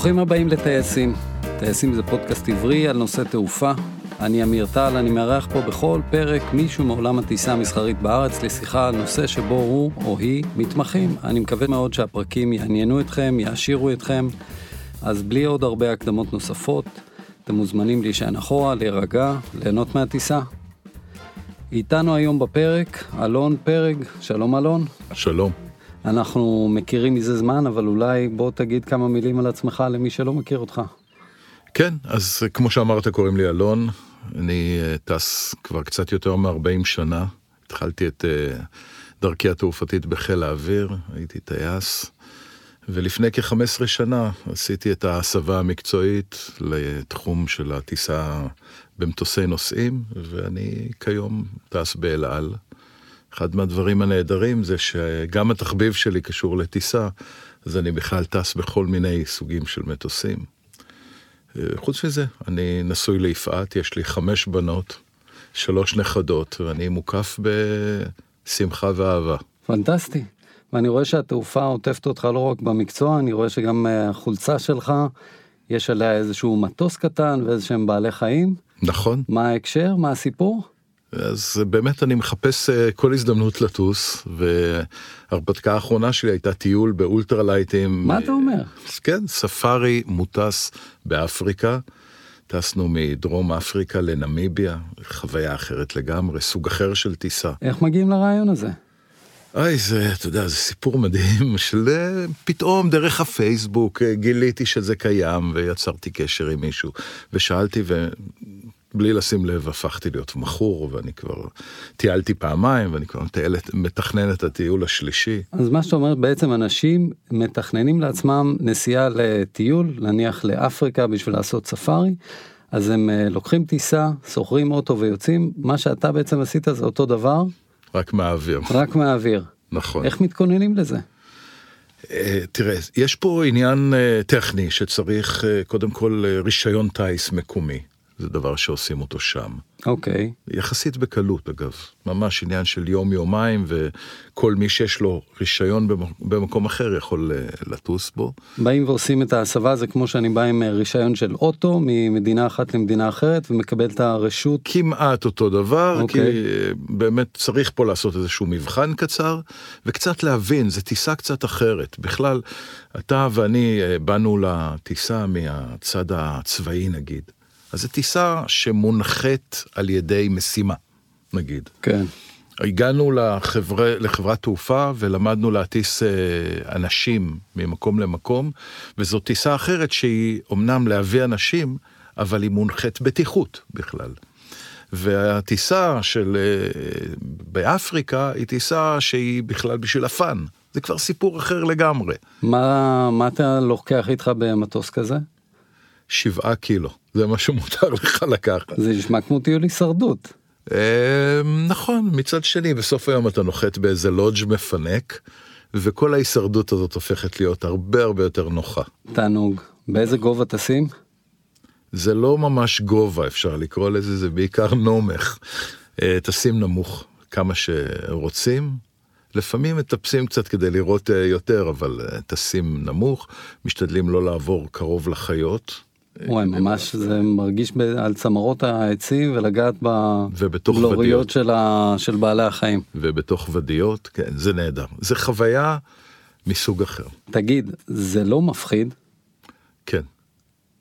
ברוכים הבאים לטייסים. טייסים זה פודקאסט עברי על נושא תעופה. אני אמיר טל, אני מארח פה בכל פרק מישהו מעולם הטיסה המסחרית בארץ לשיחה על נושא שבו הוא או היא מתמחים. אני מקווה מאוד שהפרקים יעניינו אתכם, יעשירו אתכם. אז בלי עוד הרבה הקדמות נוספות, אתם מוזמנים להישען אחורה, להירגע, ליהנות מהטיסה. איתנו היום בפרק אלון פרג, שלום אלון. שלום. אנחנו מכירים מזה זמן, אבל אולי בוא תגיד כמה מילים על עצמך למי שלא מכיר אותך. כן, אז כמו שאמרת, קוראים לי אלון, אני אה, טס כבר קצת יותר מ-40 שנה. התחלתי את uh, דרכי התעופתית בחיל האוויר, הייתי טייס, ולפני כ-15 שנה עשיתי את ההסבה המקצועית לתחום של הטיסה במטוסי נוסעים, ואני כיום טס באל על. אחד מהדברים הנהדרים זה שגם התחביב שלי קשור לטיסה, אז אני בכלל טס בכל מיני סוגים של מטוסים. אה, חוץ מזה, אני נשוי ליפעת, יש לי חמש בנות, שלוש נכדות, ואני מוקף בשמחה ואהבה. פנטסטי. ואני רואה שהתעופה עוטפת אותך לא רק במקצוע, אני רואה שגם אה, החולצה שלך, יש עליה איזשהו מטוס קטן ואיזה שהם בעלי חיים. נכון. מה ההקשר? מה הסיפור? אז באמת אני מחפש אה, כל הזדמנות לטוס, וההרפתקה האחרונה שלי הייתה טיול באולטרלייטים. מה אתה אומר? כן, ספארי מוטס באפריקה. טסנו מדרום אפריקה לנמיביה, חוויה אחרת לגמרי, סוג אחר של טיסה. איך מגיעים לרעיון הזה? אוי, זה, אתה יודע, זה סיפור מדהים של אה, פתאום דרך הפייסבוק אה, גיליתי שזה קיים ויצרתי קשר עם מישהו ושאלתי בלי לשים לב הפכתי להיות מכור ואני כבר טיילתי פעמיים ואני כבר מטיילת, מתכנן את הטיול השלישי. אז מה שאתה אומר בעצם אנשים מתכננים לעצמם נסיעה לטיול נניח לאפריקה בשביל לעשות ספארי. אז הם אה, לוקחים טיסה שוכרים אוטו ויוצאים מה שאתה בעצם עשית זה אותו דבר. רק מהאוויר. רק מהאוויר. נכון. איך מתכוננים לזה? אה, תראה, יש פה עניין אה, טכני שצריך קודם כל רישיון טיס מקומי. זה דבר שעושים אותו שם. אוקיי. Okay. יחסית בקלות אגב, ממש עניין של יום-יומיים וכל מי שיש לו רישיון במקום אחר יכול אה, לטוס בו. באים ועושים את ההסבה זה כמו שאני בא עם אה, רישיון של אוטו ממדינה אחת למדינה אחרת ומקבל את הרשות. כמעט אותו דבר, okay. כי אוקיי. אה, באמת צריך פה לעשות איזשהו מבחן קצר וקצת להבין, זה טיסה קצת אחרת. בכלל, אתה ואני באנו לטיסה מהצד הצבאי נגיד. אז זו טיסה שמונחית על ידי משימה, נגיד. כן. הגענו לחבר... לחברת תעופה ולמדנו להטיס אה, אנשים ממקום למקום, וזו טיסה אחרת שהיא אמנם להביא אנשים, אבל היא מונחית בטיחות בכלל. והטיסה של אה, באפריקה היא טיסה שהיא בכלל בשביל הפאן. זה כבר סיפור אחר לגמרי. מה, מה אתה לוקח איתך במטוס כזה? שבעה קילו. זה מה שמותר לך לקחת. זה נשמע כמו טיול הישרדות. אמ, נכון, מצד שני, בסוף היום אתה נוחת באיזה לודג' מפנק, וכל ההישרדות הזאת הופכת להיות הרבה הרבה יותר נוחה. תענוג. באיזה גובה טסים? זה לא ממש גובה, אפשר לקרוא לזה, זה בעיקר נומך. אה, טסים נמוך כמה שרוצים. לפעמים מטפסים קצת כדי לראות אה, יותר, אבל אה, טסים נמוך, משתדלים לא לעבור קרוב לחיות. וואי, ממש זה מרגיש על צמרות העצים ולגעת בגלוריות של, ה... של בעלי החיים. ובתוך ודיות, כן, זה נהדר. זה חוויה מסוג אחר. תגיד, זה לא מפחיד? כן.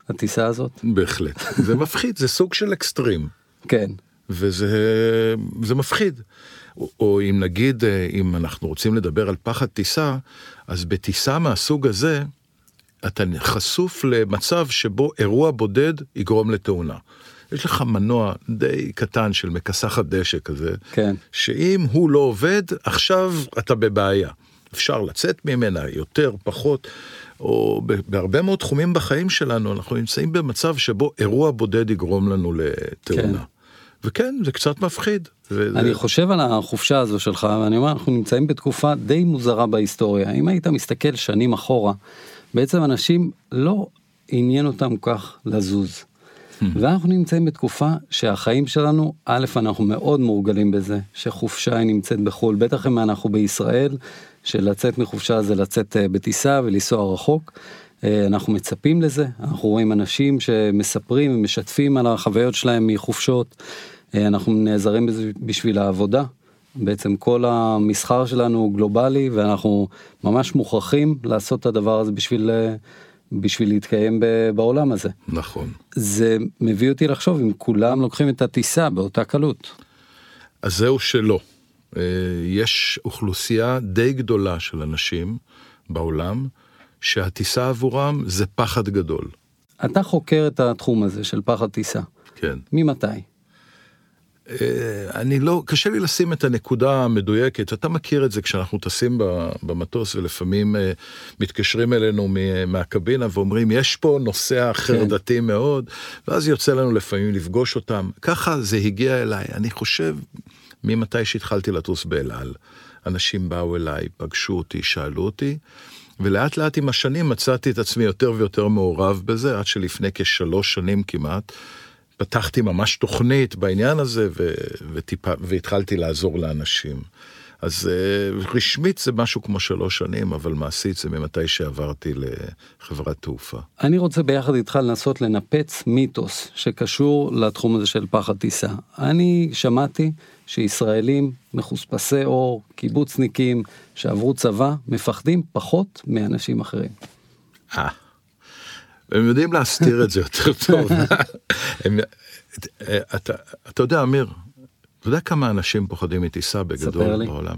הטיסה הזאת? בהחלט. זה מפחיד, זה סוג של אקסטרים. כן. וזה מפחיד. או, או אם נגיד, אה, אם אנחנו רוצים לדבר על פחד טיסה, אז בטיסה מהסוג הזה, אתה חשוף למצב שבו אירוע בודד יגרום לתאונה. יש לך מנוע די קטן של מכסחת דשא כזה, כן. שאם הוא לא עובד, עכשיו אתה בבעיה. אפשר לצאת ממנה יותר, פחות, או בהרבה מאוד תחומים בחיים שלנו, אנחנו נמצאים במצב שבו אירוע בודד יגרום לנו לתאונה. כן. וכן, זה קצת מפחיד. אני חושב על החופשה הזו שלך, ואני אומר, אנחנו נמצאים בתקופה די מוזרה בהיסטוריה. אם היית מסתכל שנים אחורה, בעצם אנשים לא עניין אותם כך לזוז. Hmm. ואנחנו נמצאים בתקופה שהחיים שלנו, א', אנחנו מאוד מורגלים בזה, שחופשה היא נמצאת בחו"ל, בטח אם אנחנו בישראל, שלצאת מחופשה זה לצאת אה, בטיסה ולנסוע רחוק. אה, אנחנו מצפים לזה, אנחנו רואים אנשים שמספרים ומשתפים על החוויות שלהם מחופשות, אה, אנחנו נעזרים בזה בשביל העבודה. בעצם כל המסחר שלנו הוא גלובלי ואנחנו ממש מוכרחים לעשות את הדבר הזה בשביל, אה, בשביל להתקיים בעולם הזה. נכון. זה מביא אותי לחשוב אם כולם לוקחים את הטיסה באותה קלות. אז זהו שלא. יש אוכלוסייה די גדולה של אנשים בעולם שהטיסה עבורם זה פחד גדול. אתה חוקר את התחום הזה של פחד טיסה. כן. ממתי? אה, אני לא, קשה לי לשים את הנקודה המדויקת, אתה מכיר את זה כשאנחנו טסים במטוס ולפעמים אה, מתקשרים אלינו מהקבינה ואומרים יש פה נוסע חרדתי כן. מאוד, ואז יוצא לנו לפעמים לפגוש אותם, ככה זה הגיע אליי, אני חושב ממתי שהתחלתי לטוס באל על, אנשים באו אליי, פגשו אותי, שאלו אותי, ולאט לאט עם השנים מצאתי את עצמי יותר ויותר מעורב בזה, עד שלפני כשלוש שנים כמעט, פתחתי ממש תוכנית בעניין הזה ו- וטיפה, והתחלתי לעזור לאנשים. אז uh, רשמית זה משהו כמו שלוש שנים, אבל מעשית זה ממתי שעברתי לחברת תעופה. אני רוצה ביחד איתך לנסות לנפץ מיתוס שקשור לתחום הזה של פחד טיסה. אני שמעתי שישראלים מחוספסי אור, קיבוצניקים, שעברו צבא, מפחדים פחות מאנשים אחרים. אה, הם יודעים להסתיר את זה יותר טוב. הם, אתה, אתה יודע, אמיר, אתה יודע כמה אנשים פוחדים מטיסה בגדול בעולם?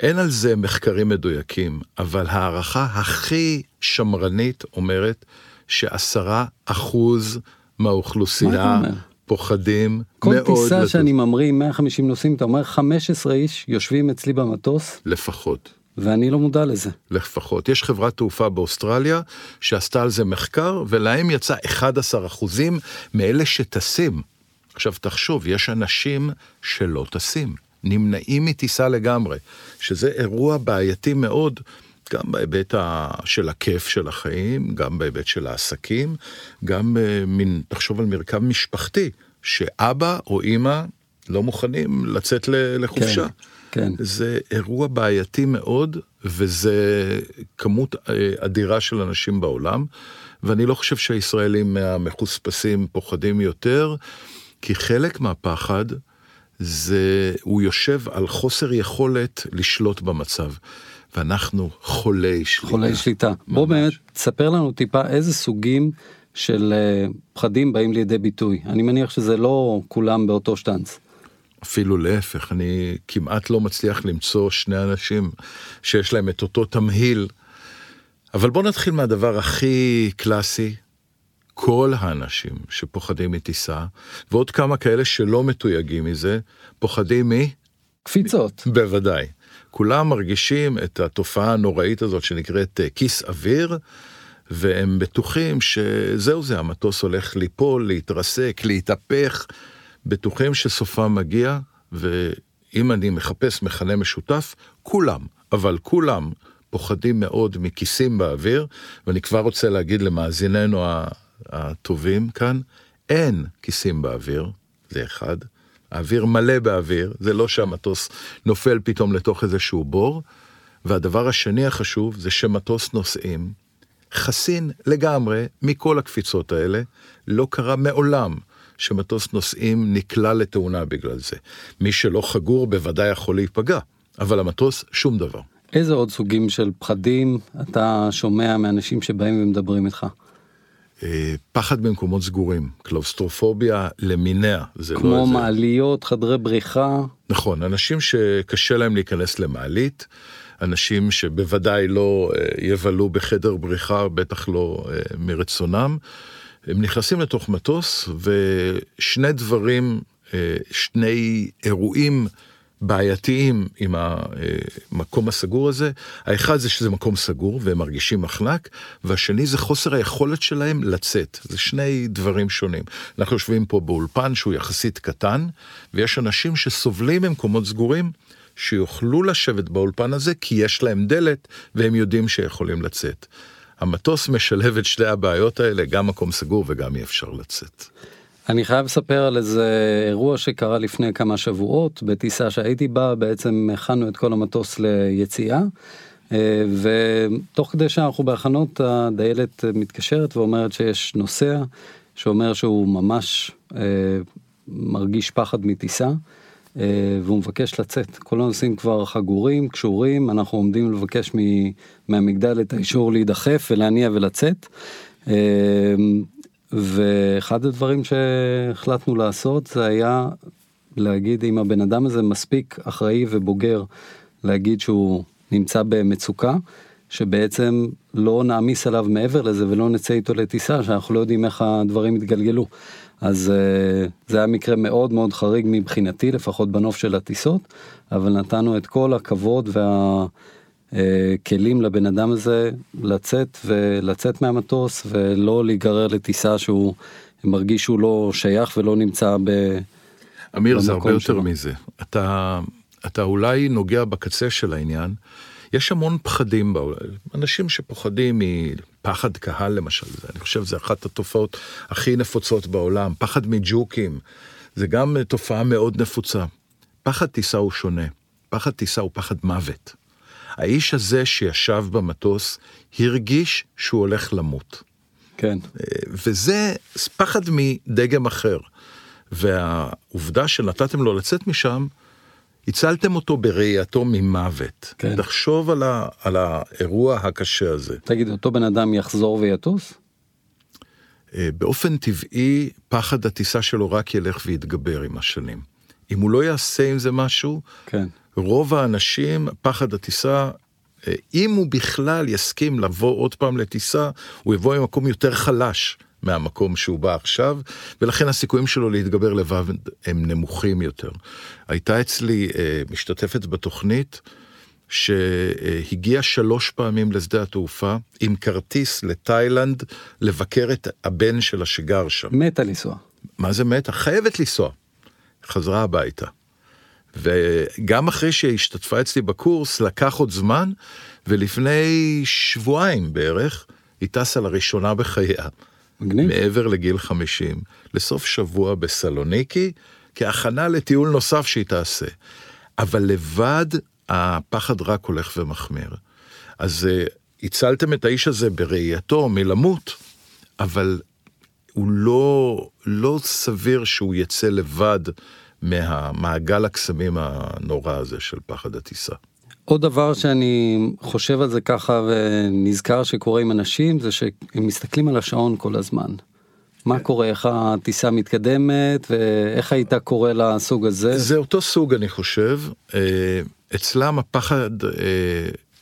אין על זה מחקרים מדויקים, אבל הערכה הכי שמרנית אומרת שעשרה אחוז מהאוכלוסייה פוחדים כל מאוד. כל טיסה לטוס. שאני ממריא 150 נוסעים, אתה אומר 15 איש יושבים אצלי במטוס? לפחות. ואני לא מודע לזה. לפחות. יש חברת תעופה באוסטרליה שעשתה על זה מחקר, ולהם יצא 11 אחוזים מאלה שטסים. עכשיו תחשוב, יש אנשים שלא טסים, נמנעים מטיסה לגמרי, שזה אירוע בעייתי מאוד. גם בהיבט של הכיף של החיים, גם בהיבט של העסקים, גם אה, מין, תחשוב על מרקם משפחתי, שאבא או אימא לא מוכנים לצאת לחופשה. כן, כן. זה אירוע בעייתי מאוד, וזה כמות אה, אדירה של אנשים בעולם, ואני לא חושב שהישראלים מהמחוספסים פוחדים יותר, כי חלק מהפחד זה, הוא יושב על חוסר יכולת לשלוט במצב. ואנחנו חולי שליטה. חולי שליטה. ממש. בוא באמת, תספר לנו טיפה איזה סוגים של אה, פחדים באים לידי ביטוי. אני מניח שזה לא כולם באותו שטאנץ. אפילו להפך, אני כמעט לא מצליח למצוא שני אנשים שיש להם את אותו תמהיל. אבל בוא נתחיל מהדבר הכי קלאסי, כל האנשים שפוחדים מטיסה, ועוד כמה כאלה שלא מתויגים מזה, פוחדים מ... קפיצות. בוודאי. כולם מרגישים את התופעה הנוראית הזאת שנקראת אה, כיס אוויר, והם בטוחים שזהו זה, המטוס הולך ליפול, להתרסק, להתהפך, בטוחים שסופם מגיע, ואם אני מחפש מכנה משותף, כולם, אבל כולם פוחדים מאוד מכיסים באוויר, ואני כבר רוצה להגיד למאזיננו הטובים כאן, אין כיסים באוויר, זה אחד. האוויר מלא באוויר, זה לא שהמטוס נופל פתאום לתוך איזשהו בור. והדבר השני החשוב זה שמטוס נוסעים חסין לגמרי מכל הקפיצות האלה, לא קרה מעולם שמטוס נוסעים נקלע לתאונה בגלל זה. מי שלא חגור בוודאי יכול להיפגע, אבל המטוס שום דבר. איזה עוד סוגים של פחדים אתה שומע מאנשים שבאים ומדברים איתך? אה, פחד במקומות סגורים, קלאוסטרופוביה למיניה. כמו לא מעליות, איזה... חדרי בריחה. נכון, אנשים שקשה להם להיכנס למעלית, אנשים שבוודאי לא אה, יבלו בחדר בריחה, בטח לא אה, מרצונם. הם נכנסים לתוך מטוס, ושני דברים, שני אירועים בעייתיים עם המקום הסגור הזה. האחד זה שזה מקום סגור והם מרגישים מחנק, והשני זה חוסר היכולת שלהם לצאת. זה שני דברים שונים. אנחנו יושבים פה באולפן שהוא יחסית קטן, ויש אנשים שסובלים ממקומות סגורים. שיוכלו לשבת באולפן הזה כי יש להם דלת והם יודעים שיכולים לצאת. המטוס משלב את שתי הבעיות האלה, גם מקום סגור וגם אי אפשר לצאת. אני חייב לספר על איזה אירוע שקרה לפני כמה שבועות בטיסה שהייתי בה בעצם הכנו את כל המטוס ליציאה אה, ותוך כדי שאנחנו בהכנות הדיילת מתקשרת ואומרת שיש נוסע שאומר שהוא ממש אה, מרגיש פחד מטיסה והוא מבקש לצאת. כל הנוסעים כבר חגורים, קשורים, אנחנו עומדים לבקש מהמגדל את האישור להידחף ולהניע ולצאת. ואחד הדברים שהחלטנו לעשות זה היה להגיד אם הבן אדם הזה מספיק אחראי ובוגר להגיד שהוא נמצא במצוקה, שבעצם לא נעמיס עליו מעבר לזה ולא נצא איתו לטיסה, שאנחנו לא יודעים איך הדברים יתגלגלו. אז uh, זה היה מקרה מאוד מאוד חריג מבחינתי, לפחות בנוף של הטיסות, אבל נתנו את כל הכבוד והכלים לבן אדם הזה לצאת ולצאת מהמטוס ולא להיגרר לטיסה שהוא מרגיש שהוא לא שייך ולא נמצא ב... אמיר, זה הרבה יותר שלו. מזה. אתה, אתה אולי נוגע בקצה של העניין. יש המון פחדים בעולם, אנשים שפוחדים מפחד קהל למשל, אני חושב שזו אחת התופעות הכי נפוצות בעולם, פחד מג'וקים, זה גם תופעה מאוד נפוצה. פחד טיסה הוא שונה, פחד טיסה הוא פחד מוות. האיש הזה שישב במטוס הרגיש שהוא הולך למות. כן. וזה פחד מדגם אחר. והעובדה שנתתם לו לצאת משם, הצלתם אותו בראייתו ממוות. כן. תחשוב על, ה, על האירוע הקשה הזה. תגיד, אותו בן אדם יחזור ויטוס? אה, באופן טבעי, פחד הטיסה שלו רק ילך ויתגבר עם השנים. אם הוא לא יעשה עם זה משהו, כן. רוב האנשים, פחד הטיסה, אה, אם הוא בכלל יסכים לבוא עוד פעם לטיסה, הוא יבוא ממקום יותר חלש. מהמקום שהוא בא עכשיו, ולכן הסיכויים שלו להתגבר לבד הם נמוכים יותר. הייתה אצלי אה, משתתפת בתוכנית, שהגיעה שלוש פעמים לשדה התעופה עם כרטיס לתאילנד לבקר את הבן שלה שגר שם. מתה לנסוע. מה זה מתה? חייבת לנסוע. חזרה הביתה. וגם אחרי שהשתתפה אצלי בקורס, לקח עוד זמן, ולפני שבועיים בערך, היא טסה לראשונה בחייה. מגניב. מעבר לגיל 50, לסוף שבוע בסלוניקי, כהכנה לטיול נוסף שהיא תעשה. אבל לבד הפחד רק הולך ומחמיר. אז uh, הצלתם את האיש הזה בראייתו מלמות, אבל הוא לא, לא סביר שהוא יצא לבד מהמעגל הקסמים הנורא הזה של פחד הטיסה. עוד דבר שאני חושב על זה ככה ונזכר שקורה עם אנשים זה שהם מסתכלים על השעון כל הזמן. מה קורה איך הטיסה מתקדמת ואיך היית קורא לסוג הזה? זה אותו סוג אני חושב. אה, אצלם הפחד אה,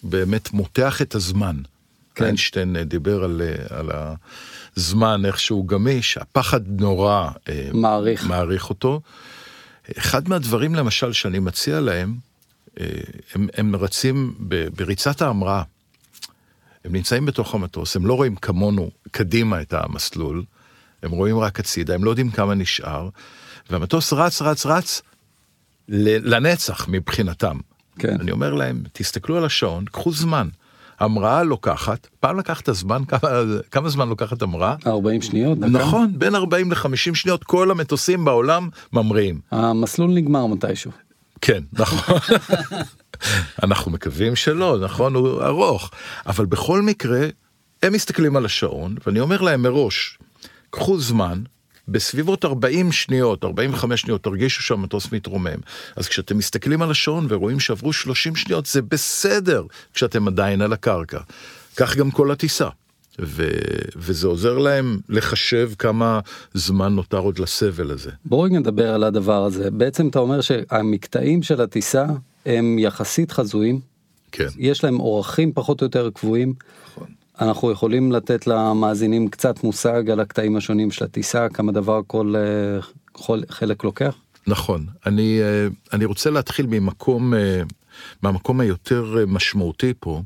באמת מותח את הזמן. כן. איינשטיין דיבר על, אה, על הזמן איך שהוא גמיש הפחד נורא מעריך מעריך אותו. אחד מהדברים למשל שאני מציע להם הם, הם רצים בריצת ההמראה. הם נמצאים בתוך המטוס, הם לא רואים כמונו קדימה את המסלול, הם רואים רק הצידה, הם לא יודעים כמה נשאר, והמטוס רץ, רץ, רץ לנצח מבחינתם. כן. אני אומר להם, תסתכלו על השעון, קחו זמן. המראה לוקחת, פעם לקחת זמן, כמה, כמה זמן לוקחת המראה? 40 שניות. דקה. נכון, בין 40 ל-50 שניות כל המטוסים בעולם ממריאים. המסלול נגמר מתישהו. כן, נכון. אנחנו מקווים שלא, נכון, הוא ארוך. אבל בכל מקרה, הם מסתכלים על השעון, ואני אומר להם מראש, קחו זמן, בסביבות 40 שניות, 45 שניות, תרגישו שהמטוס מתרומם. אז כשאתם מסתכלים על השעון ורואים שעברו 30 שניות, זה בסדר כשאתם עדיין על הקרקע. כך גם כל הטיסה. ו... וזה עוזר להם לחשב כמה זמן נותר עוד לסבל הזה. בואו רגע נדבר על הדבר הזה. בעצם אתה אומר שהמקטעים של הטיסה הם יחסית חזויים. כן. יש להם אורחים פחות או יותר קבועים. נכון. אנחנו יכולים לתת למאזינים קצת מושג על הקטעים השונים של הטיסה, כמה דבר כל, אה, כל חלק לוקח? נכון. אני, אה, אני רוצה להתחיל ממקום, אה, מהמקום היותר משמעותי פה.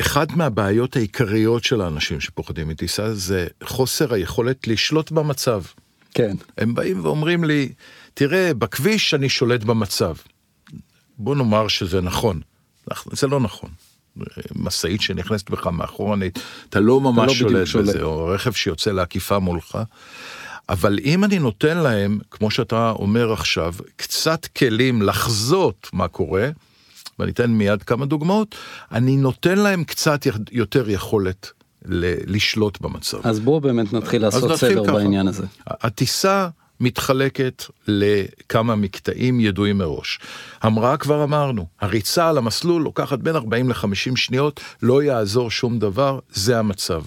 אחד מהבעיות העיקריות של האנשים שפוחדים מטיסה זה חוסר היכולת לשלוט במצב. כן. הם באים ואומרים לי, תראה, בכביש אני שולט במצב. בוא נאמר שזה נכון. זה לא נכון. משאית שנכנסת בך מאחורנית, אתה לא ממש לא שולט בזה, או רכב שיוצא לעקיפה מולך. אבל אם אני נותן להם, כמו שאתה אומר עכשיו, קצת כלים לחזות מה קורה, ואני אתן מיד כמה דוגמאות, אני נותן להם קצת יותר יכולת ל- לשלוט במצב. אז בואו באמת נתחיל לעשות סדר ככה. בעניין הזה. הטיסה מתחלקת לכמה מקטעים ידועים מראש. המראה כבר אמרנו, הריצה על המסלול לוקחת בין 40 ל-50 שניות, לא יעזור שום דבר, זה המצב.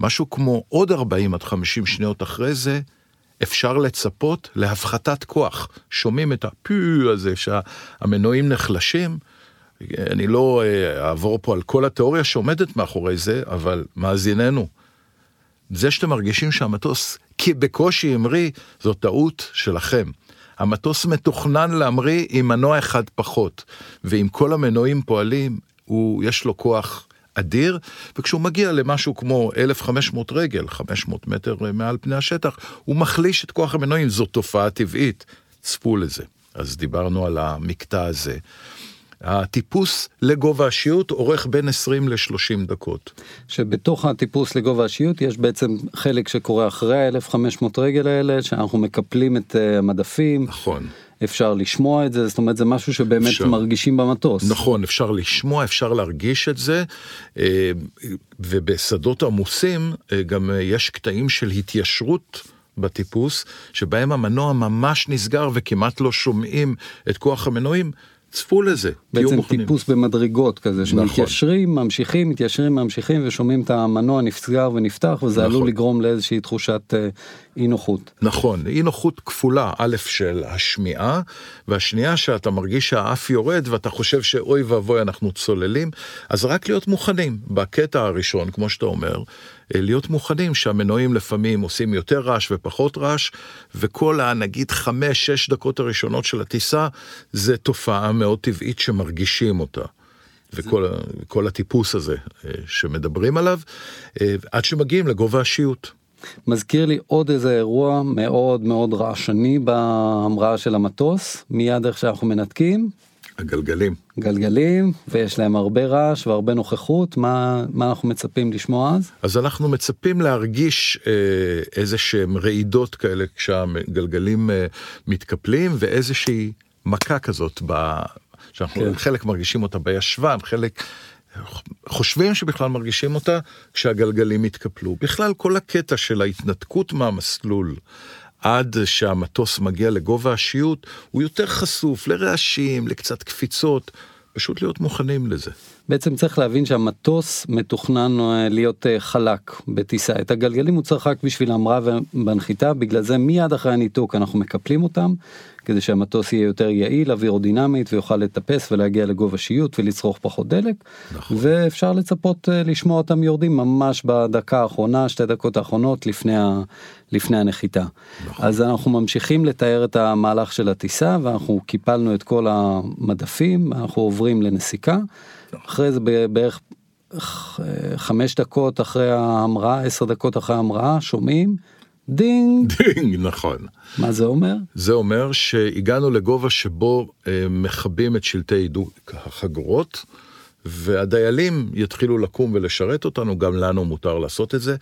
משהו כמו עוד 40 עד 50 שניות אחרי זה, אפשר לצפות להפחתת כוח. שומעים את הפיו הזה שהמנועים נחלשים. אני לא אה, אעבור פה על כל התיאוריה שעומדת מאחורי זה, אבל מאזיננו, זה שאתם מרגישים שהמטוס בקושי המריא, זו טעות שלכם. המטוס מתוכנן להמריא עם מנוע אחד פחות, ואם כל המנועים פועלים, הוא, יש לו כוח אדיר, וכשהוא מגיע למשהו כמו 1,500 רגל, 500 מטר מעל פני השטח, הוא מחליש את כוח המנועים, זו תופעה טבעית. צפו לזה. אז דיברנו על המקטע הזה. הטיפוס לגובה השיעוט אורך בין 20 ל-30 דקות. שבתוך הטיפוס לגובה השיעוט יש בעצם חלק שקורה אחרי ה-1500 רגל האלה, שאנחנו מקפלים את אה, המדפים. נכון. אפשר לשמוע את זה, זאת אומרת זה משהו שבאמת אפשר. מרגישים במטוס. נכון, אפשר לשמוע, אפשר להרגיש את זה, אה, ובשדות עמוסים אה, גם יש קטעים של התיישרות. בטיפוס, שבהם המנוע ממש נסגר וכמעט לא שומעים את כוח המנועים, צפו לזה, בעצם טיפוס במדרגות כזה, נכון. שמתיישרים, נכון. ממשיכים, מתיישרים, ממשיכים ושומעים את המנוע נסגר ונפתח וזה נכון. עלול לגרום לאיזושהי תחושת אה, אי נוחות. נכון, אי נוחות כפולה, א' של השמיעה, והשנייה שאתה מרגיש שהאף יורד ואתה חושב שאוי ואבוי אנחנו צוללים, אז רק להיות מוכנים בקטע הראשון, כמו שאתה אומר, אה, להיות מוכנים שהמנועים לפעמים עושים יותר רעש ופחות רעש, וכל הנגיד חמש, שש דקות הראשונות של הטיסה, זה תופעה מאוד טבעית שמרגישים אותה. וכל כל הטיפוס הזה אה, שמדברים עליו, אה, עד שמגיעים לגובה השיעוט. מזכיר לי עוד איזה אירוע מאוד מאוד רעשני בהמראה של המטוס, מיד איך שאנחנו מנתקים, הגלגלים. גלגלים, ויש להם הרבה רעש והרבה נוכחות, מה, מה אנחנו מצפים לשמוע אז? אז אנחנו מצפים להרגיש אה, איזה שהם רעידות כאלה כשהגלגלים אה, מתקפלים, ואיזושהי מכה כזאת, ב... שאנחנו כן. חלק מרגישים אותה בישבן, חלק חושבים שבכלל מרגישים אותה כשהגלגלים התקפלו. בכלל כל הקטע של ההתנתקות מהמסלול, עד שהמטוס מגיע לגובה השיעוט, הוא יותר חשוף לרעשים, לקצת קפיצות, פשוט להיות מוכנים לזה. בעצם צריך להבין שהמטוס מתוכנן אה, להיות אה, חלק בטיסה. את הגלגלים הוא צריך רק בשביל ההמראה ובנחיתה, בגלל זה מיד אחרי הניתוק אנחנו מקפלים אותם, כדי שהמטוס יהיה יותר יעיל, אווירודינמית ויוכל לטפס ולהגיע לגובה שיוט ולצרוך פחות דלק. נכון. ואפשר לצפות אה, לשמוע אותם יורדים ממש בדקה האחרונה, שתי דקות האחרונות לפני, ה, לפני הנחיתה. נכון. אז אנחנו ממשיכים לתאר את המהלך של הטיסה ואנחנו קיפלנו את כל המדפים, אנחנו עוברים לנסיקה. אחרי זה בערך חמש דקות אחרי ההמראה, עשר דקות אחרי ההמראה, שומעים דינג. דינג, נכון. מה זה אומר? זה אומר שהגענו לגובה שבו אה, מכבים את שלטי הידוק החגורות, והדיילים יתחילו לקום ולשרת אותנו, גם לנו מותר לעשות את זה,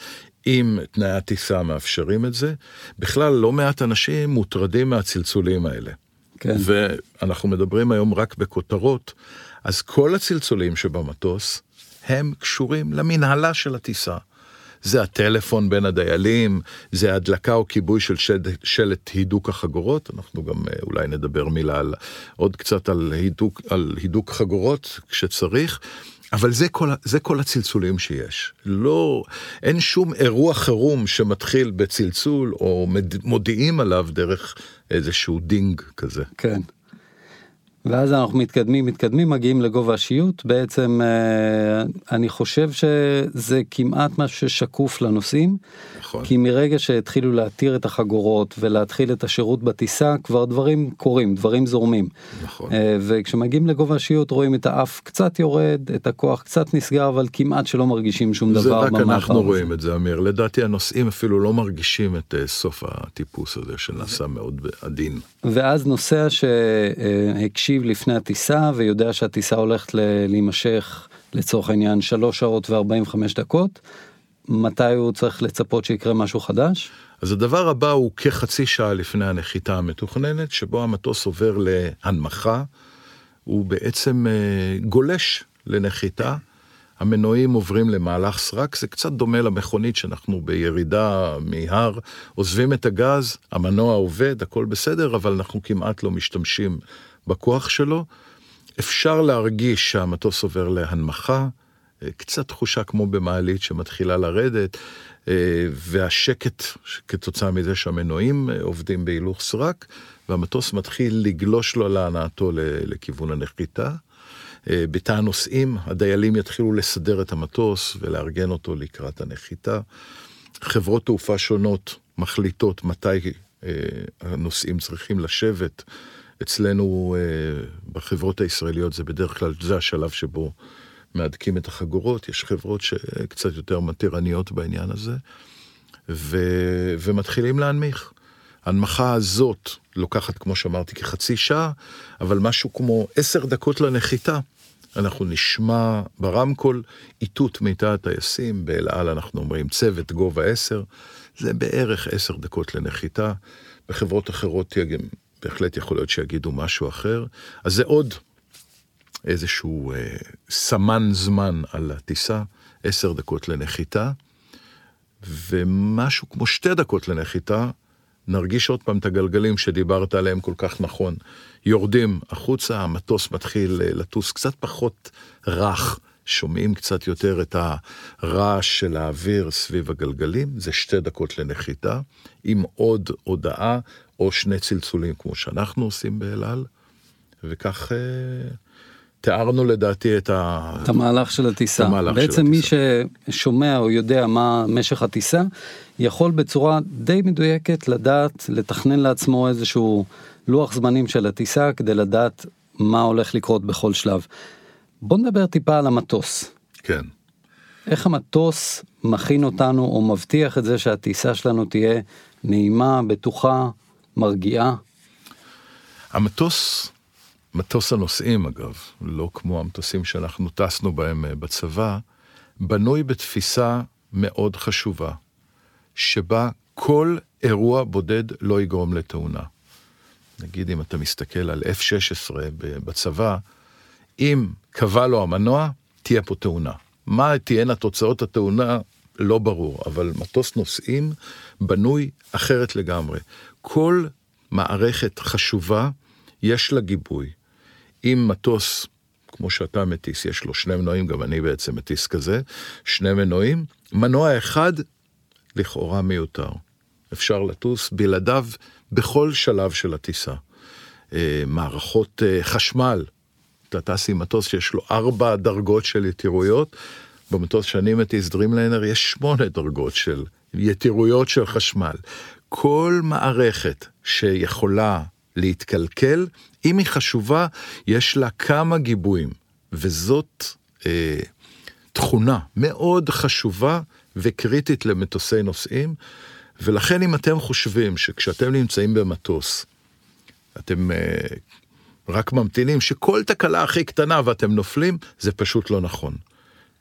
אם תנאי הטיסה מאפשרים את זה. בכלל, לא מעט אנשים מוטרדים מהצלצולים האלה. כן. ואנחנו מדברים היום רק בכותרות, אז כל הצלצולים שבמטוס הם קשורים למנהלה של הטיסה. זה הטלפון בין הדיילים, זה הדלקה או כיבוי של שלט, שלט הידוק החגורות, אנחנו גם אה, אולי נדבר מילה על, עוד קצת על הידוק, על הידוק חגורות כשצריך. אבל זה כל, זה כל הצלצולים שיש. לא, אין שום אירוע חירום שמתחיל בצלצול או מודיעים עליו דרך איזשהו דינג כזה. כן. ואז אנחנו מתקדמים מתקדמים מגיעים לגובה השיוט בעצם אה, אני חושב שזה כמעט משהו ששקוף לנוסעים. נכון. כי מרגע שהתחילו להתיר את החגורות ולהתחיל את השירות בטיסה כבר דברים קורים דברים זורמים. נכון. אה, וכשמגיעים לגובה השיוט רואים את האף קצת יורד את הכוח קצת נסגר אבל כמעט שלא מרגישים שום דבר. זה רק אנחנו רואים את זה אמיר לדעתי הנוסעים אפילו לא מרגישים את אה, סוף הטיפוס הזה שנעשה מאוד עדין. ואז נוסע שהקשיב לפני הטיסה ויודע שהטיסה הולכת להימשך לצורך העניין 3 שעות ו-45 דקות. מתי הוא צריך לצפות שיקרה משהו חדש? אז הדבר הבא הוא כחצי שעה לפני הנחיתה המתוכננת, שבו המטוס עובר להנמכה, הוא בעצם אה, גולש לנחיתה. המנועים עוברים למהלך סרק, זה קצת דומה למכונית שאנחנו בירידה מהר, עוזבים את הגז, המנוע עובד, הכל בסדר, אבל אנחנו כמעט לא משתמשים בכוח שלו. אפשר להרגיש שהמטוס עובר להנמכה, אה, קצת תחושה כמו במעלית שמתחילה לרדת, אה, והשקט כתוצאה מזה שהמנועים אה, עובדים בהילוך סרק, והמטוס מתחיל לגלוש לו להנאתו לכיוון הנחיתה. בתא הנוסעים, הדיילים יתחילו לסדר את המטוס ולארגן אותו לקראת הנחיתה. חברות תעופה שונות מחליטות מתי הנוסעים צריכים לשבת. אצלנו בחברות הישראליות זה בדרך כלל, זה השלב שבו מהדקים את החגורות, יש חברות שקצת יותר מתירניות בעניין הזה, ו... ומתחילים להנמיך. ההנמכה הזאת לוקחת, כמו שאמרתי, כחצי שעה, אבל משהו כמו עשר דקות לנחיתה. אנחנו נשמע ברמקול איתות מיטה הטייסים, באל על אנחנו אומרים צוות גובה עשר, זה בערך עשר דקות לנחיתה. בחברות אחרות בהחלט יכול להיות שיגידו משהו אחר. אז זה עוד איזשהו אה, סמן זמן על הטיסה, עשר דקות לנחיתה, ומשהו כמו שתי דקות לנחיתה, נרגיש עוד פעם את הגלגלים שדיברת עליהם כל כך נכון. יורדים החוצה, המטוס מתחיל אה, לטוס קצת פחות רך, שומעים קצת יותר את הרעש של האוויר סביב הגלגלים, זה שתי דקות לנחיתה, עם עוד הודעה או שני צלצולים כמו שאנחנו עושים באל על, וכך אה, תיארנו לדעתי את, ה... את המהלך של הטיסה. המהלך בעצם של מי ששומע או יודע מה משך הטיסה, יכול בצורה די מדויקת לדעת, לתכנן לעצמו איזשהו לוח זמנים של הטיסה כדי לדעת מה הולך לקרות בכל שלב. בוא נדבר טיפה על המטוס. כן. איך המטוס מכין אותנו או מבטיח את זה שהטיסה שלנו תהיה נעימה, בטוחה, מרגיעה? המטוס מטוס הנוסעים אגב, לא כמו המטוסים שאנחנו טסנו בהם אה, בצבא, בנוי בתפיסה מאוד חשובה, שבה כל אירוע בודד לא יגרום לתאונה. נגיד אם אתה מסתכל על F-16 בצבא, אם קבע לו המנוע, תהיה פה תאונה. מה תהיינה תוצאות התאונה, לא ברור, אבל מטוס נוסעים בנוי אחרת לגמרי. כל מערכת חשובה, יש לה גיבוי. אם מטוס, כמו שאתה מטיס, יש לו שני מנועים, גם אני בעצם מטיס כזה, שני מנועים, מנוע אחד לכאורה מיותר. אפשר לטוס בלעדיו בכל שלב של הטיסה. אה, מערכות אה, חשמל, אתה טס עם מטוס שיש לו ארבע דרגות של יתירויות, במטוס שאני מטיס דרימליינר יש שמונה דרגות של יתירויות של חשמל. כל מערכת שיכולה להתקלקל, אם היא חשובה, יש לה כמה גיבויים, וזאת אה, תכונה מאוד חשובה וקריטית למטוסי נוסעים, ולכן אם אתם חושבים שכשאתם נמצאים במטוס, אתם אה, רק ממתינים שכל תקלה הכי קטנה ואתם נופלים, זה פשוט לא נכון.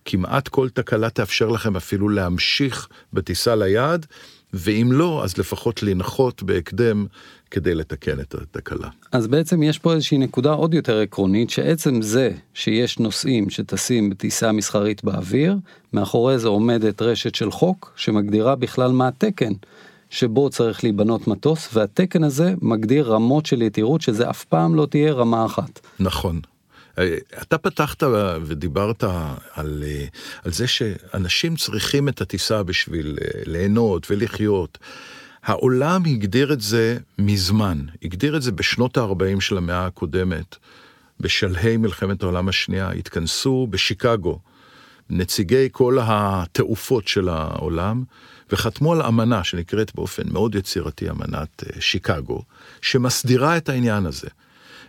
כמעט כל תקלה תאפשר לכם אפילו להמשיך בטיסה ליעד, ואם לא, אז לפחות לנחות בהקדם כדי לתקן את התקלה. אז בעצם יש פה איזושהי נקודה עוד יותר עקרונית, שעצם זה שיש נוסעים שטסים בטיסה מסחרית באוויר, מאחורי זה עומדת רשת של חוק שמגדירה בכלל מה התקן שבו צריך להיבנות מטוס, והתקן הזה מגדיר רמות של יתירות שזה אף פעם לא תהיה רמה אחת. נכון. אה, אתה פתחת ודיברת על, אה, על זה שאנשים צריכים את הטיסה בשביל אה, ליהנות ולחיות. העולם הגדיר את זה מזמן, הגדיר את זה בשנות ה-40 של המאה הקודמת. בשלהי מלחמת העולם השנייה התכנסו בשיקגו נציגי כל התעופות של העולם, וחתמו על אמנה שנקראת באופן מאוד יצירתי אמנת שיקגו, שמסדירה את העניין הזה.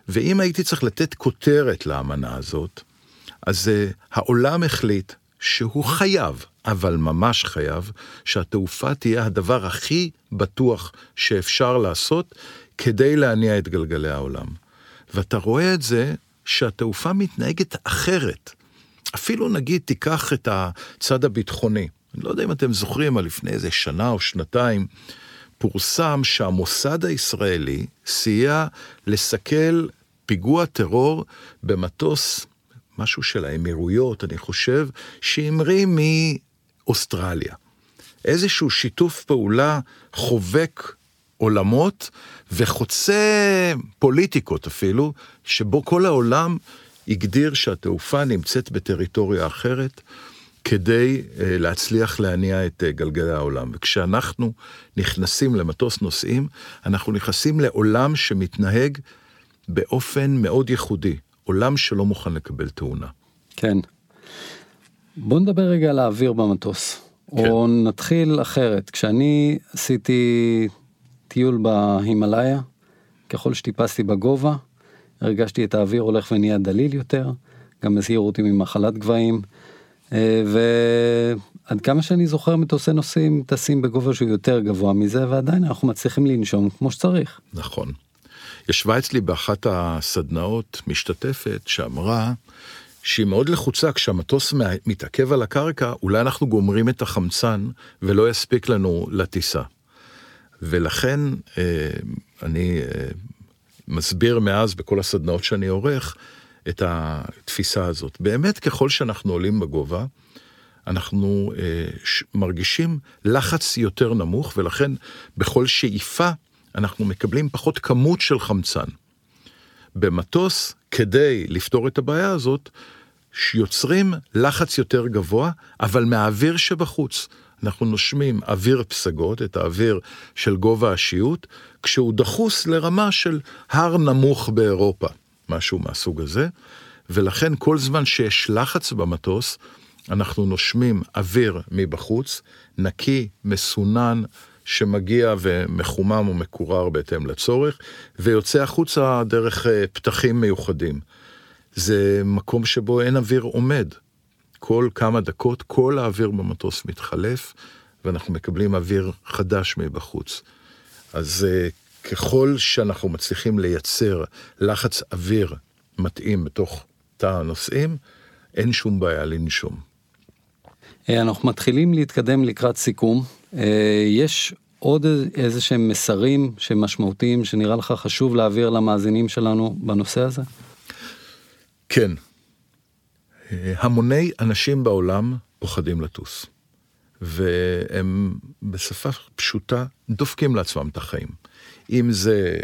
ואם הייתי צריך לתת כותרת לאמנה הזאת, אז uh, העולם החליט שהוא חייב, אבל ממש חייב, שהתעופה תהיה הדבר הכי בטוח שאפשר לעשות כדי להניע את גלגלי העולם. ואתה רואה את זה שהתעופה מתנהגת אחרת. אפילו נגיד תיקח את הצד הביטחוני. אני לא יודע אם אתם זוכרים, אבל לפני איזה שנה או שנתיים, פורסם שהמוסד הישראלי סייע לסכל פיגוע טרור במטוס, משהו של האמירויות, אני חושב, שהמריא מאוסטרליה. איזשהו שיתוף פעולה חובק עולמות וחוצה פוליטיקות אפילו, שבו כל העולם הגדיר שהתעופה נמצאת בטריטוריה אחרת. כדי uh, להצליח להניע את uh, גלגלי העולם. וכשאנחנו נכנסים למטוס נוסעים, אנחנו נכנסים לעולם שמתנהג באופן מאוד ייחודי, עולם שלא מוכן לקבל תאונה. כן. בוא נדבר רגע על האוויר במטוס, כן. או נתחיל אחרת. כשאני עשיתי טיול בהימאליה, ככל שטיפסתי בגובה, הרגשתי את האוויר הולך ונהיה דליל יותר, גם הזהירו אותי ממחלת גבהים. אה, ועד כמה שאני זוכר מטוסי נוסעים טסים בגובה שהוא יותר גבוה מזה ועדיין אנחנו מצליחים לנשום כמו שצריך. נכון. ישבה אצלי באחת הסדנאות משתתפת שאמרה שהיא מאוד לחוצה כשהמטוס מתעכב על הקרקע אולי אנחנו גומרים את החמצן ולא יספיק לנו לטיסה. ולכן אה, אני אה, מסביר מאז בכל הסדנאות שאני עורך את התפיסה הזאת. באמת, ככל שאנחנו עולים בגובה, אנחנו אה, ש, מרגישים לחץ יותר נמוך, ולכן בכל שאיפה אנחנו מקבלים פחות כמות של חמצן. במטוס, כדי לפתור את הבעיה הזאת, שיוצרים לחץ יותר גבוה, אבל מהאוויר שבחוץ. אנחנו נושמים אוויר פסגות, את האוויר של גובה השיעוט, כשהוא דחוס לרמה של הר נמוך באירופה. משהו מהסוג הזה, ולכן כל זמן שיש לחץ במטוס, אנחנו נושמים אוויר מבחוץ, נקי, מסונן, שמגיע ומחומם ומקורר בהתאם לצורך, ויוצא החוצה דרך אה, פתחים מיוחדים. זה מקום שבו אין אוויר עומד. כל כמה דקות כל האוויר במטוס מתחלף, ואנחנו מקבלים אוויר חדש מבחוץ. אז אה, ככל שאנחנו מצליחים לייצר לחץ אוויר מתאים בתוך תא הנוסעים, אין שום בעיה לנשום. אה, אנחנו מתחילים להתקדם לקראת סיכום. אה, יש עוד איזה שהם מסרים שמשמעותיים שנראה לך חשוב להעביר למאזינים שלנו בנושא הזה? כן. אה, המוני אנשים בעולם פוחדים לטוס. והם בשפה פשוטה דופקים לעצמם את החיים. אם זה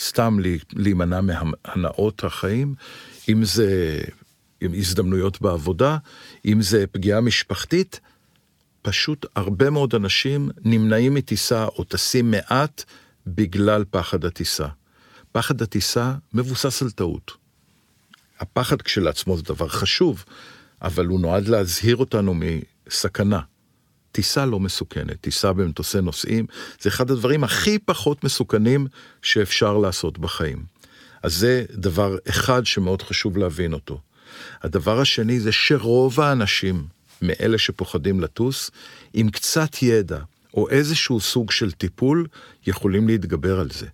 סתם להימנע מהנאות החיים, אם זה עם הזדמנויות בעבודה, אם זה פגיעה משפחתית, פשוט הרבה מאוד אנשים נמנעים מטיסה או טסים מעט בגלל פחד הטיסה. פחד הטיסה מבוסס על טעות. הפחד כשלעצמו זה דבר חשוב, אבל הוא נועד להזהיר אותנו מסכנה. טיסה לא מסוכנת, טיסה במטוסי נוסעים, זה אחד הדברים הכי פחות מסוכנים שאפשר לעשות בחיים. אז זה דבר אחד שמאוד חשוב להבין אותו. הדבר השני זה שרוב האנשים, מאלה שפוחדים לטוס, עם קצת ידע או איזשהו סוג של טיפול, יכולים להתגבר על זה.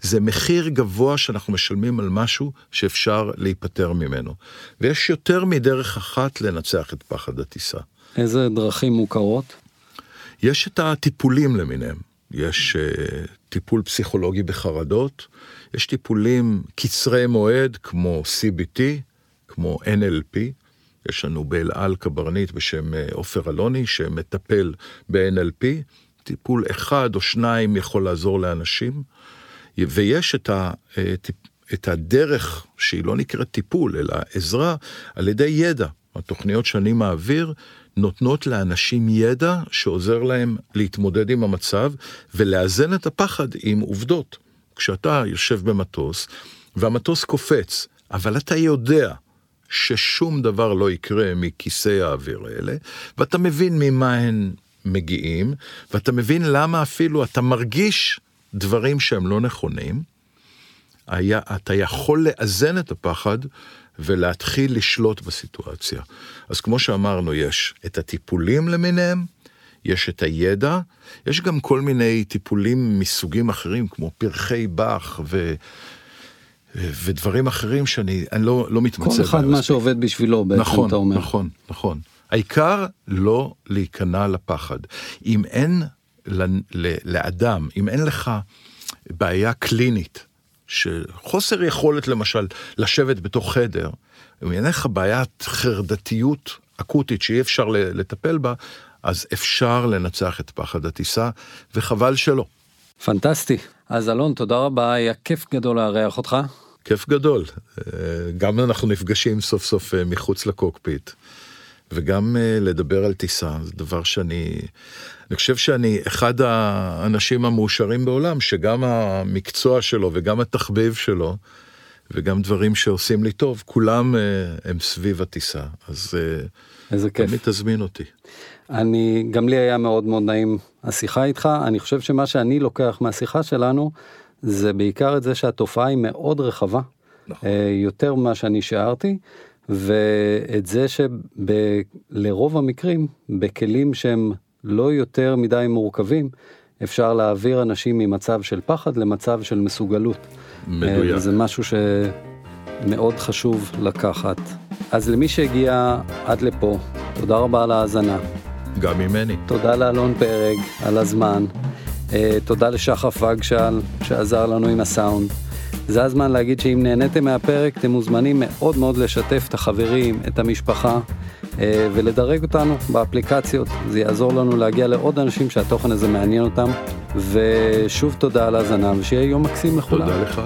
זה מחיר גבוה שאנחנו משלמים על משהו שאפשר להיפטר ממנו. ויש יותר מדרך אחת לנצח את פחד הטיסה. איזה דרכים מוכרות? יש את הטיפולים למיניהם. יש uh, טיפול פסיכולוגי בחרדות, יש טיפולים קצרי מועד כמו CBT, כמו NLP, יש לנו באל על קברניט בשם אה, עופר אלוני שמטפל ב-NLP, טיפול אחד או שניים יכול לעזור לאנשים, ויש את, ה, אה, את הדרך שהיא לא נקראת טיפול אלא עזרה על ידי ידע. התוכניות שאני מעביר נותנות לאנשים ידע שעוזר להם להתמודד עם המצב ולאזן את הפחד עם עובדות. כשאתה יושב במטוס והמטוס קופץ, אבל אתה יודע ששום דבר לא יקרה מכיסי האוויר האלה, ואתה מבין ממה הן מגיעים, ואתה מבין למה אפילו אתה מרגיש דברים שהם לא נכונים, היה, אתה יכול לאזן את הפחד ולהתחיל לשלוט בסיטואציה. אז כמו שאמרנו, יש את הטיפולים למיניהם, יש את הידע, יש גם כל מיני טיפולים מסוגים אחרים, כמו פרחי באך ו... ודברים אחרים שאני לא, לא מתמצא כל אחד מה שעובד בשבילו בעצם, נכון, אתה אומר. נכון, נכון. העיקר לא להיכנע לפחד. אם אין לאדם, אם אין לך בעיה קלינית שחוסר יכולת למשל לשבת בתוך חדר, אם אין לך בעיית חרדתיות אקוטית שאי אפשר לטפל בה, אז אפשר לנצח את פחד הטיסה, וחבל שלא. פנטסטי. אז אלון, תודה רבה, היה כיף גדול לארח אותך. כיף גדול. אה, גם אנחנו נפגשים סוף סוף אה, מחוץ לקוקפיט, וגם אה, לדבר על טיסה, זה דבר שאני... אני חושב שאני אחד האנשים המאושרים בעולם, שגם המקצוע שלו וגם התחביב שלו, וגם דברים שעושים לי טוב, כולם הם סביב הטיסה. אז איזה כיף. תמיד תזמין אותי. אני, גם לי היה מאוד מאוד נעים השיחה איתך, אני חושב שמה שאני לוקח מהשיחה שלנו, זה בעיקר את זה שהתופעה היא מאוד רחבה, נכון. אה, יותר ממה שאני שיערתי, ואת זה שלרוב המקרים, בכלים שהם לא יותר מדי מורכבים, אפשר להעביר אנשים ממצב של פחד למצב של מסוגלות. מדויק. זה משהו שמאוד חשוב לקחת. אז למי שהגיע עד לפה, תודה רבה על ההאזנה. גם ממני. תודה לאלון פרג על הזמן. Uh, תודה לשחף וגשל שעזר לנו עם הסאונד. זה הזמן להגיד שאם נהניתם מהפרק אתם מוזמנים מאוד מאוד לשתף את החברים, את המשפחה ולדרג אותנו באפליקציות. זה יעזור לנו להגיע לעוד אנשים שהתוכן הזה מעניין אותם. ושוב תודה על ההאזנה ושיהיה יום מקסים לכולם. תודה לך.